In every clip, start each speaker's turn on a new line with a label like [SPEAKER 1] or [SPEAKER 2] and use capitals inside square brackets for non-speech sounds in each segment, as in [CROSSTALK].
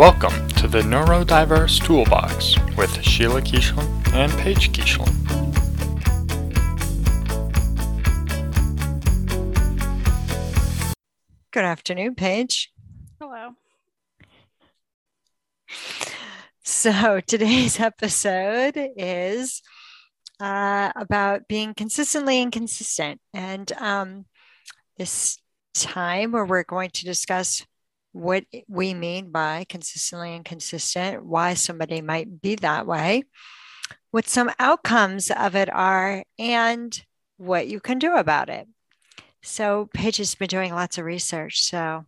[SPEAKER 1] Welcome to the Neurodiverse Toolbox with Sheila Keeshlin and Paige Keeshlin.
[SPEAKER 2] Good afternoon, Paige.
[SPEAKER 3] Hello.
[SPEAKER 2] So [LAUGHS] today's episode is uh, about being consistently inconsistent, and um, this time where we're going to discuss what we mean by consistently inconsistent, why somebody might be that way, what some outcomes of it are, and what you can do about it. So, Paige has been doing lots of research. So,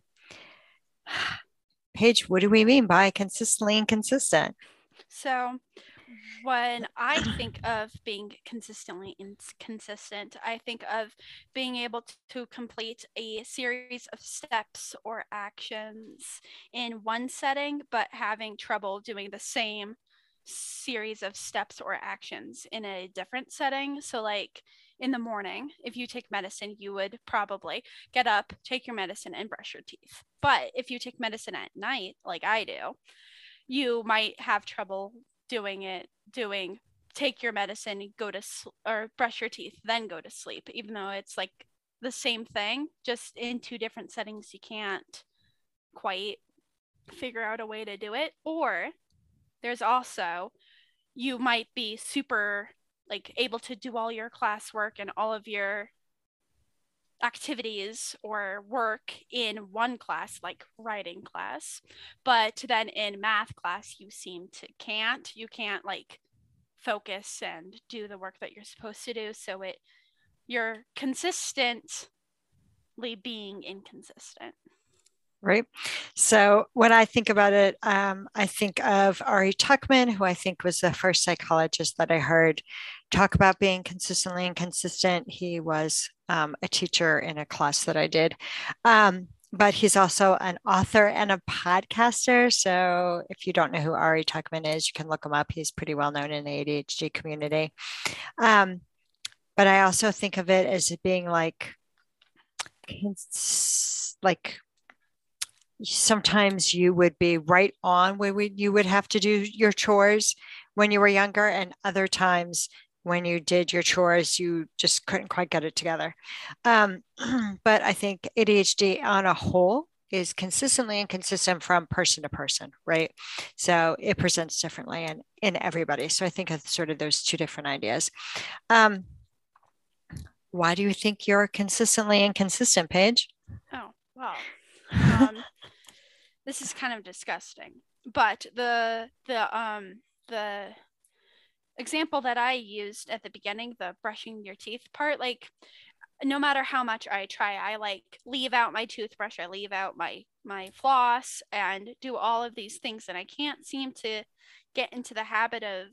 [SPEAKER 2] [SIGHS] Paige, what do we mean by consistently inconsistent?
[SPEAKER 3] So, when [CLEARS THROAT] I think of being consistently inconsistent, I think of being able to complete a series of steps or actions in one setting, but having trouble doing the same series of steps or actions in a different setting. So, like in the morning, if you take medicine, you would probably get up, take your medicine, and brush your teeth. But if you take medicine at night, like I do, you might have trouble doing it doing take your medicine go to sl- or brush your teeth then go to sleep even though it's like the same thing just in two different settings you can't quite figure out a way to do it. Or there's also you might be super like able to do all your classwork and all of your activities or work in one class like writing class but then in math class you seem to can't you can't like focus and do the work that you're supposed to do so it you're consistently being inconsistent
[SPEAKER 2] right? So when I think about it, um, I think of Ari Tuckman, who I think was the first psychologist that I heard talk about being consistently inconsistent. He was um, a teacher in a class that I did. Um, but he's also an author and a podcaster. So if you don't know who Ari Tuckman is, you can look him up. He's pretty well known in the ADHD community. Um, but I also think of it as being like, like sometimes you would be right on where we, you would have to do your chores when you were younger, and other times when you did your chores, you just couldn't quite get it together. Um, [CLEARS THROAT] but I think ADHD on a whole is consistently inconsistent from person to person, right? So it presents differently in, in everybody. So I think of sort of those two different ideas. Um, why do you think you're consistently inconsistent, Paige?
[SPEAKER 3] Oh, well, um, [LAUGHS] this is kind of disgusting. But the the um the example that I used at the beginning, the brushing your teeth part, like no matter how much I try, I like leave out my toothbrush, I leave out my my floss and do all of these things and I can't seem to get into the habit of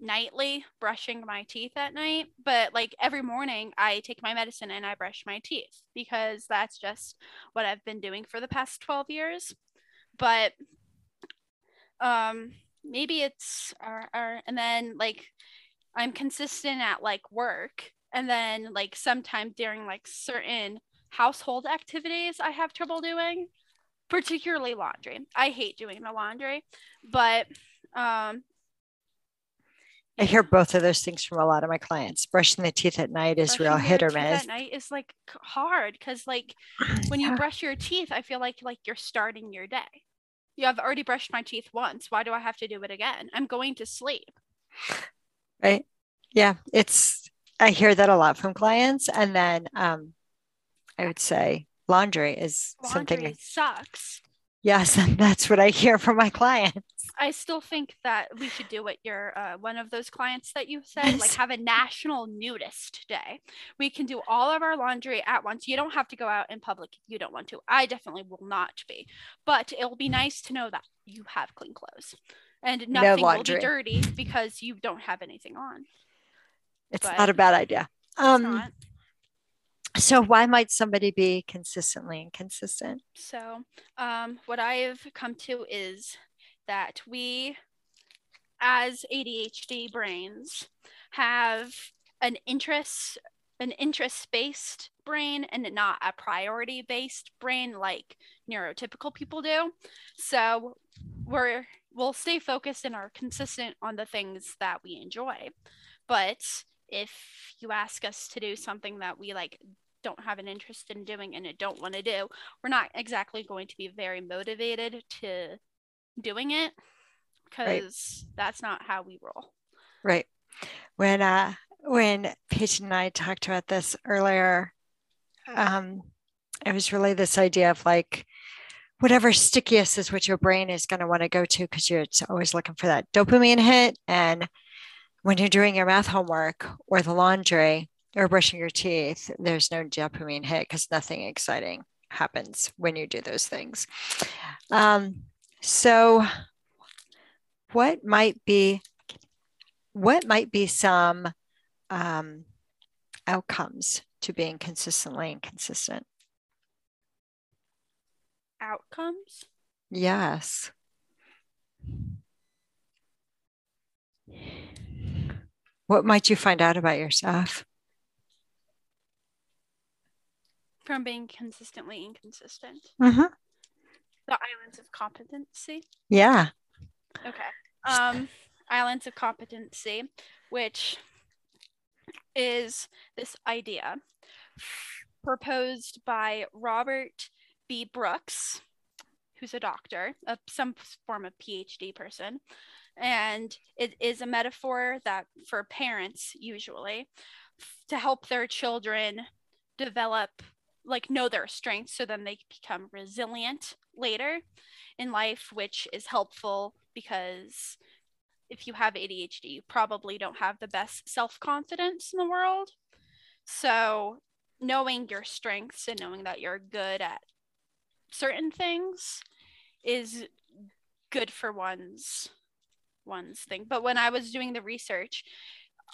[SPEAKER 3] nightly brushing my teeth at night, but like every morning I take my medicine and I brush my teeth because that's just what I've been doing for the past 12 years. But um maybe it's our, and then like I'm consistent at like work and then like sometime during like certain household activities I have trouble doing particularly laundry. I hate doing the laundry, but um
[SPEAKER 2] I hear both of those things from a lot of my clients. Brushing the teeth at night is real hit or miss.
[SPEAKER 3] At night is like hard because like [SIGHS] when you brush your teeth, I feel like like you're starting your day. You have already brushed my teeth once. Why do I have to do it again? I'm going to sleep.
[SPEAKER 2] Right. Yeah. It's I hear that a lot from clients. And then um I would say laundry is
[SPEAKER 3] laundry
[SPEAKER 2] something
[SPEAKER 3] sucks.
[SPEAKER 2] Yes, and that's what I hear from my clients.
[SPEAKER 3] I still think that we should do what you're uh, one of those clients that you said, like have a national nudist day. We can do all of our laundry at once. You don't have to go out in public if you don't want to. I definitely will not be, but it'll be nice to know that you have clean clothes and nothing no will be dirty because you don't have anything on.
[SPEAKER 2] It's but not a bad idea. Um, so why might somebody be consistently inconsistent?
[SPEAKER 3] So um, what I've come to is that we, as ADHD brains, have an interest an interest based brain and not a priority based brain like neurotypical people do. So we're we'll stay focused and are consistent on the things that we enjoy. But if you ask us to do something that we like don't have an interest in doing and it don't want to do, we're not exactly going to be very motivated to doing it because right. that's not how we roll.
[SPEAKER 2] Right. When uh when Paige and I talked about this earlier, um, it was really this idea of like whatever stickiest is what your brain is going to want to go to because you're always looking for that dopamine hit. And when you're doing your math homework or the laundry or brushing your teeth, there's no dopamine hit because nothing exciting happens when you do those things. Um, so, what might be what might be some um, outcomes to being consistently inconsistent?
[SPEAKER 3] Outcomes?
[SPEAKER 2] Yes. What might you find out about yourself?
[SPEAKER 3] From being consistently inconsistent.
[SPEAKER 2] Mm-hmm.
[SPEAKER 3] The islands of competency.
[SPEAKER 2] Yeah.
[SPEAKER 3] Okay. Um, islands of competency, which is this idea proposed by Robert B. Brooks, who's a doctor, a, some form of PhD person. And it is a metaphor that for parents, usually, to help their children develop, like, know their strengths so then they become resilient later in life, which is helpful because if you have ADHD, you probably don't have the best self confidence in the world. So, knowing your strengths and knowing that you're good at certain things is good for one's one's thing. But when I was doing the research,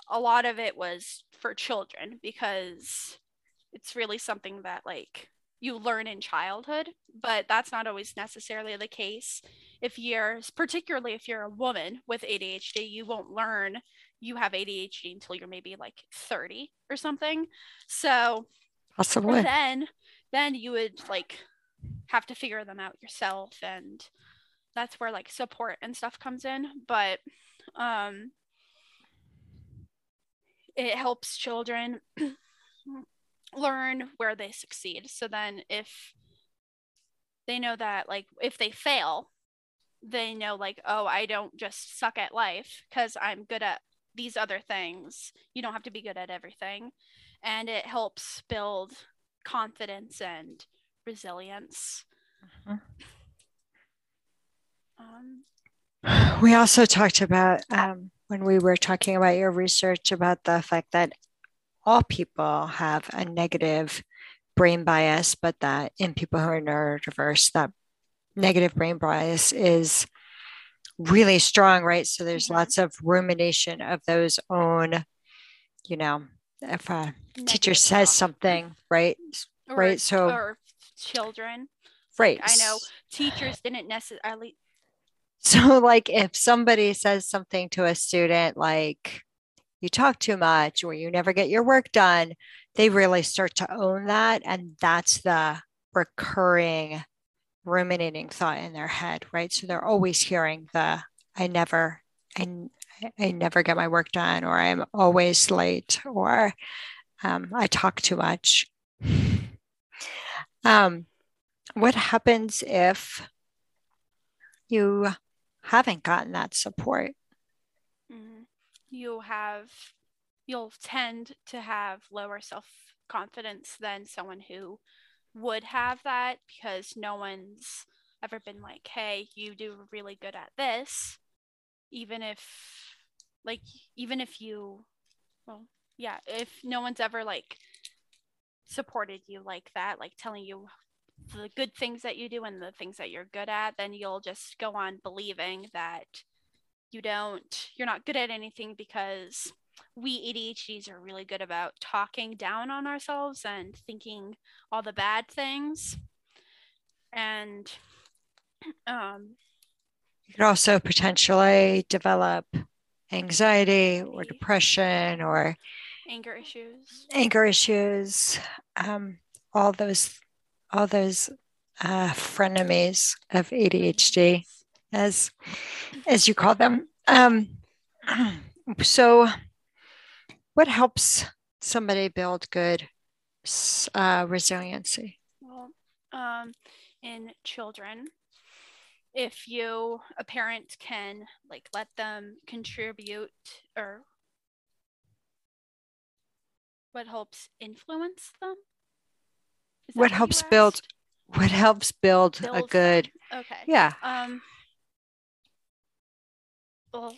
[SPEAKER 3] a lot of it was for children because it's really something that like you learn in childhood, but that's not always necessarily the case if you're particularly if you're a woman with ADHD, you won't learn you have ADHD until you're maybe like 30 or something. So
[SPEAKER 2] possibly
[SPEAKER 3] then then you would like have to figure them out yourself and that's where like support and stuff comes in. But um it helps children [CLEARS THROAT] learn where they succeed. So then if they know that like if they fail they know like oh i don't just suck at life because i'm good at these other things you don't have to be good at everything and it helps build confidence and resilience
[SPEAKER 2] uh-huh. um, we also talked about um, when we were talking about your research about the fact that all people have a negative brain bias but that in people who are neurodiverse that negative brain bias is really strong, right? So there's mm-hmm. lots of rumination of those own, you know, if a negative teacher says thought. something, right?
[SPEAKER 3] Or,
[SPEAKER 2] right. So,
[SPEAKER 3] or children.
[SPEAKER 2] Right.
[SPEAKER 3] Like I know teachers didn't necessarily. [LAUGHS]
[SPEAKER 2] So, like, if somebody says something to a student, like, you talk too much or you never get your work done, they really start to own that. And that's the recurring ruminating thought in their head, right? So they're always hearing the I never, I, I never get my work done, or I'm always late, or um, I talk too much. [SIGHS] Um, what happens if you haven't gotten that support?
[SPEAKER 3] You have, you'll tend to have lower self confidence than someone who would have that because no one's ever been like, hey, you do really good at this. Even if, like, even if you, well, yeah, if no one's ever like supported you like that, like telling you the good things that you do and the things that you're good at, then you'll just go on believing that you don't, you're not good at anything because we ADHDs are really good about talking down on ourselves and thinking all the bad things. And um,
[SPEAKER 2] you could also potentially develop anxiety or depression or
[SPEAKER 3] anger issues.
[SPEAKER 2] anger issues, um, all those, all those uh, frenemies of ADHD, as as you call them. Um, so, what helps somebody build good uh, resiliency?
[SPEAKER 3] Well, um, in children, if you a parent can like let them contribute or what helps influence them
[SPEAKER 2] what helps build what helps build, build a good
[SPEAKER 3] them. okay
[SPEAKER 2] yeah
[SPEAKER 3] um well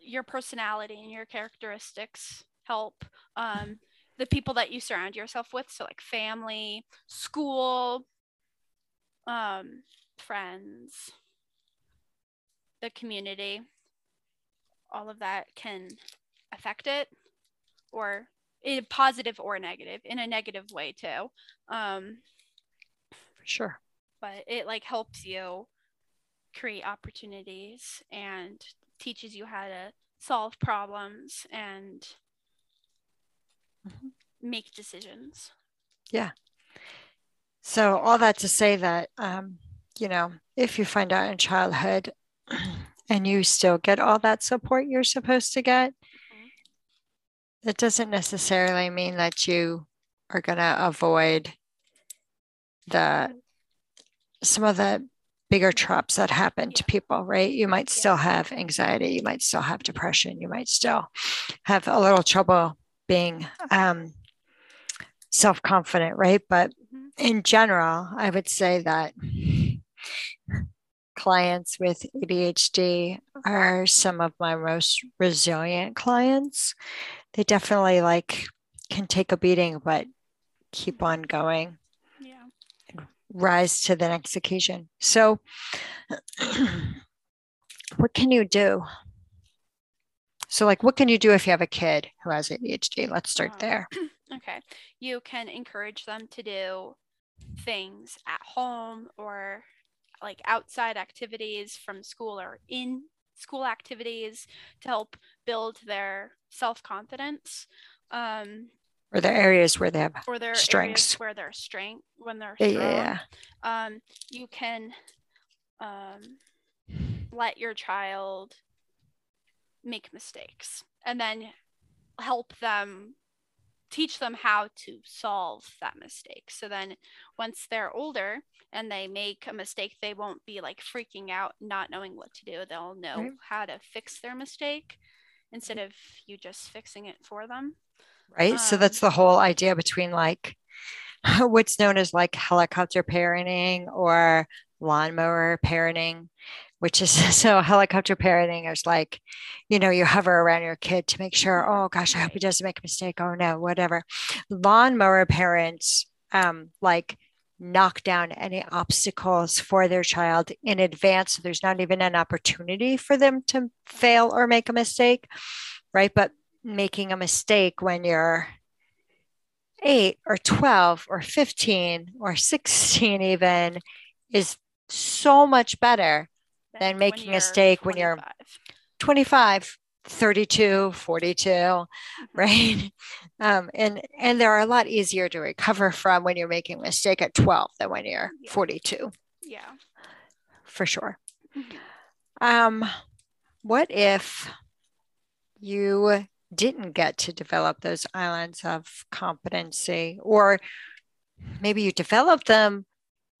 [SPEAKER 3] your personality and your characteristics help um the people that you surround yourself with. So like family school um friends the community all of that can affect it or in positive or negative in a negative way too. Um
[SPEAKER 2] for sure.
[SPEAKER 3] but it like helps you create opportunities and teaches you how to solve problems and mm-hmm. make decisions.
[SPEAKER 2] Yeah. So all that to say that um you know if you find out in childhood [CLEARS THROAT] and you still get all that support you're supposed to get that doesn't necessarily mean that you are going to avoid the some of the bigger traps that happen to people right you might still have anxiety you might still have depression you might still have a little trouble being um, self-confident right but mm-hmm. in general i would say that clients with ADHD are some of my most resilient clients. They definitely like can take a beating, but keep on going. Rise to the next occasion. So, [CLEARS THROAT] what can you do? So, like, what can you do if you have a kid who has ADHD? Let's start um, there. [CLEARS THROAT]
[SPEAKER 3] Okay. You can encourage them to do things at home or like outside activities from school or in school activities to help build their self-confidence um,
[SPEAKER 2] or the areas where they have
[SPEAKER 3] or their
[SPEAKER 2] strengths
[SPEAKER 3] where they're strength when they're
[SPEAKER 2] strong. yeah
[SPEAKER 3] um, you can um, let your child make mistakes and then help them teach them how to solve that mistake. So then once they're older and they make a mistake, they won't be like freaking out, not knowing what to do. They'll know right. how to fix their mistake instead of you just fixing it for them.
[SPEAKER 2] Right. Um, so that's the whole idea between like [LAUGHS] what's known as like helicopter parenting or lawnmower parenting which is [LAUGHS] so helicopter parenting is like, you know, you hover around your kid to make sure, oh gosh, I hope he doesn't make a mistake. Oh no, whatever. Lawnmower parents um, like knock down any obstacles for their child in advance. So there's not even an opportunity for them to fail or make a mistake, right? But making a mistake when you're eight or 12 or 15 or 16 even is so much better than making a mistake when you're 25 32 42 mm-hmm. right [LAUGHS] um, and and they're a lot easier to recover from when you're making a mistake at 12 than when you're
[SPEAKER 3] yeah.
[SPEAKER 2] 42
[SPEAKER 3] yeah
[SPEAKER 2] for sure mm-hmm. um what if you didn't get to develop those islands of competency or maybe you developed them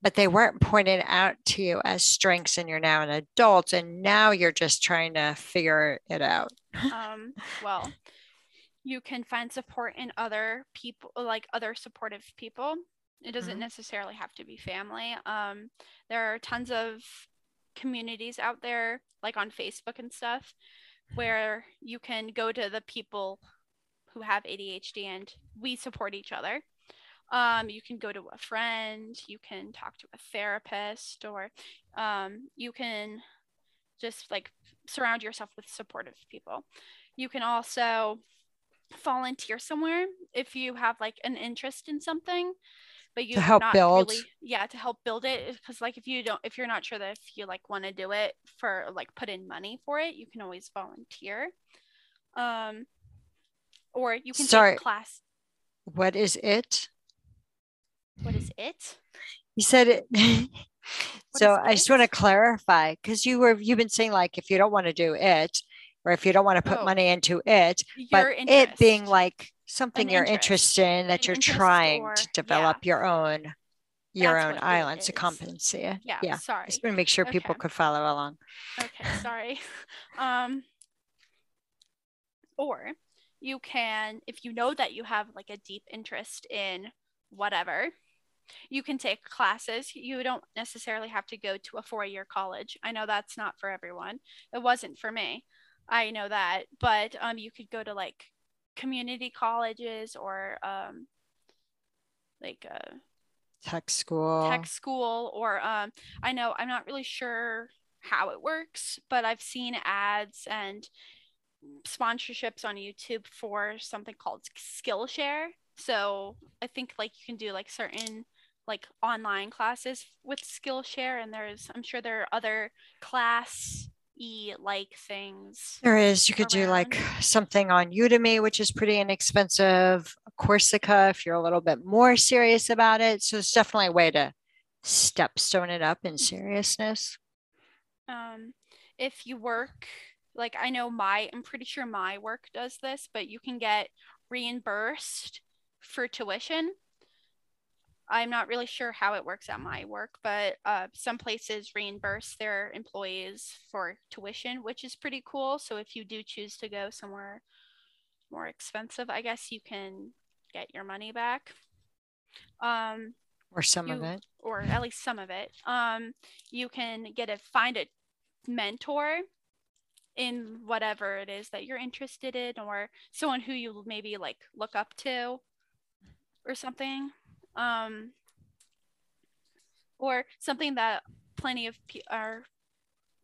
[SPEAKER 2] but they weren't pointed out to you as strengths and you're now an adult and now you're just trying to figure it out.
[SPEAKER 3] Um, well you can find support in other people like other supportive people. It doesn't mm-hmm. necessarily have to be family. Um, there are tons of communities out there like on facebook and stuff where you can go to the people who have adhd and we support each other um, you can go to a friend, you can talk to a therapist, or um, you can just like surround yourself with supportive people. You can also volunteer somewhere if you have like an interest in something but you
[SPEAKER 2] to help
[SPEAKER 3] not
[SPEAKER 2] build
[SPEAKER 3] really, yeah to help build it because like if you don't if you're not sure that if you like want to do it for like put in money for it you can always volunteer um or you can
[SPEAKER 2] Sorry.
[SPEAKER 3] take a class.
[SPEAKER 2] What is it?
[SPEAKER 3] What is it?
[SPEAKER 2] You said it. [LAUGHS] So I just want to clarify because you were you've been saying like if you don't want to do it or if you don't want to put
[SPEAKER 3] Oh.
[SPEAKER 2] money into it, but
[SPEAKER 3] Your
[SPEAKER 2] it being like something you're
[SPEAKER 3] interest.
[SPEAKER 2] interested in that
[SPEAKER 3] An
[SPEAKER 2] you're trying
[SPEAKER 3] or-
[SPEAKER 2] to
[SPEAKER 3] yeah.
[SPEAKER 2] develop your own your
[SPEAKER 3] That's
[SPEAKER 2] own islands to compensate.
[SPEAKER 3] yeah,
[SPEAKER 2] Yeah.
[SPEAKER 3] sorry.
[SPEAKER 2] Just want to make sure people
[SPEAKER 3] Okay.
[SPEAKER 2] could follow along.
[SPEAKER 3] Okay, sorry. [LAUGHS] Um, or you can, if you know that you have like a deep interest in whatever, you can take classes. You don't necessarily have to go to a four year college. I know that's not for everyone. It wasn't for me. I know that. But um, you could go to like community colleges or um, like uh,
[SPEAKER 2] Tech school.
[SPEAKER 3] tech school or um I know I'm not really sure how it works, but I've seen ads and sponsorships on YouTube for something called Skillshare. So I think like you can do like certain like online classes with Skillshare and there's I'm sure there are other class e like things.
[SPEAKER 2] There is. You could do like [SIGHS] something on Udemy, which is pretty inexpensive. Coursera, if you're a little bit more serious about it. So it's definitely a way to stepstone it up in seriousness.
[SPEAKER 3] um if you work like i know my i'm pretty sure my work does this but you can get reimbursed for tuition i'm not really sure how it works at my work but uh, some places reimburse their employees for tuition which is pretty cool. So if you do choose to go somewhere more expensive i guess you can get your money back. Um
[SPEAKER 2] Or some of it.
[SPEAKER 3] or at least some of it. Um you can get a find a mentor in whatever it is that you're interested in or someone who you maybe like look up to or something um or something that plenty of pe- are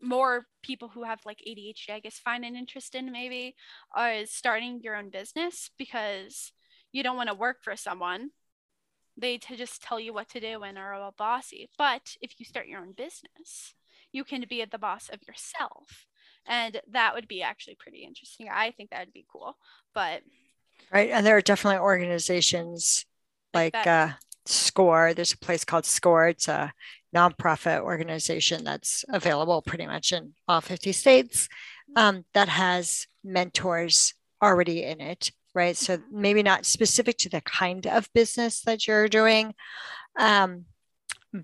[SPEAKER 3] more people who have like ADHD I guess find an interest in maybe is starting your own business because you don't want to work for someone they to just tell you what to do and are all bossy. But if you start your own business, you can be the boss of yourself. And that would be actually pretty interesting. I think that would be cool. But
[SPEAKER 2] Right. And there are definitely organizations
[SPEAKER 3] Like
[SPEAKER 2] uh, SCORE. There's a place called SCORE. It's a nonprofit organization that's available pretty much in all 50 states um, that has mentors already in it. Right. So maybe not specific to the kind of business that you're doing, um,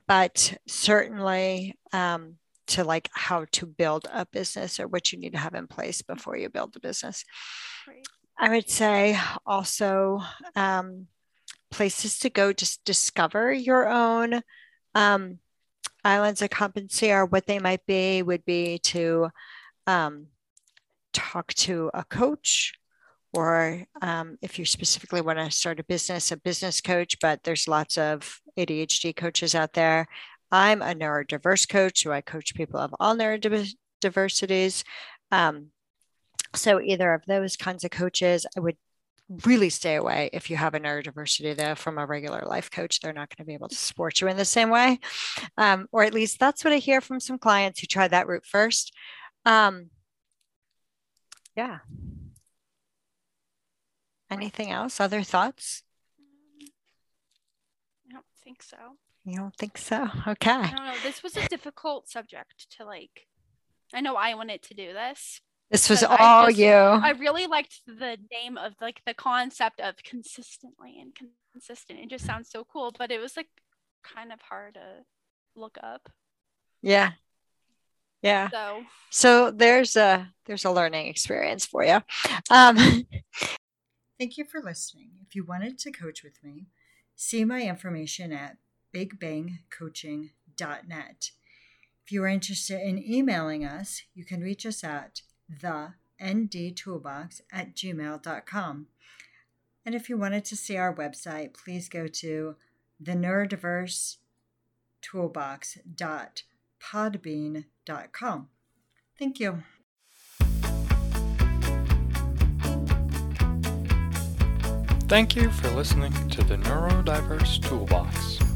[SPEAKER 2] but certainly um, to like how to build a business or what you need to have in place before you build the business. I would say also um, places to go just discover your own um, islands of competency or what they might be would be to um, talk to a coach or um, if you specifically want to start a business, a business coach, but there's lots of ADHD coaches out there. I'm a neurodiverse coach, so I coach people of all neurodiversities. Um, so either of those kinds of coaches, I would really stay away if you have a neurodiversity though from a regular life coach they're not going to be able to support you in the same way um, or at least that's what i hear from some clients who try that route first um, yeah anything else other thoughts
[SPEAKER 3] Um, I don't think so.
[SPEAKER 2] you don't think so okay
[SPEAKER 3] I don't know. This was a difficult subject to like. I know I wanted to do this.
[SPEAKER 2] This was
[SPEAKER 3] Because I
[SPEAKER 2] all
[SPEAKER 3] just-
[SPEAKER 2] you
[SPEAKER 3] I really liked the name of like the concept of consistently and consistent. It just sounds so cool, but it was like kind of hard to look up.
[SPEAKER 2] yeah yeah
[SPEAKER 3] So
[SPEAKER 2] So there's a there's a learning experience for you. Um, [LAUGHS] Thank you for listening. If you wanted to coach with me, see my information at bigbangcoaching.net. If you are interested in emailing us, you can reach us at the ndtoolbox oh at gmail.com. And if you wanted to see our website, please go to the neurodiverse toolbox.podbean.com. Thank you.
[SPEAKER 1] Thank you for listening to the Neurodiverse Toolbox.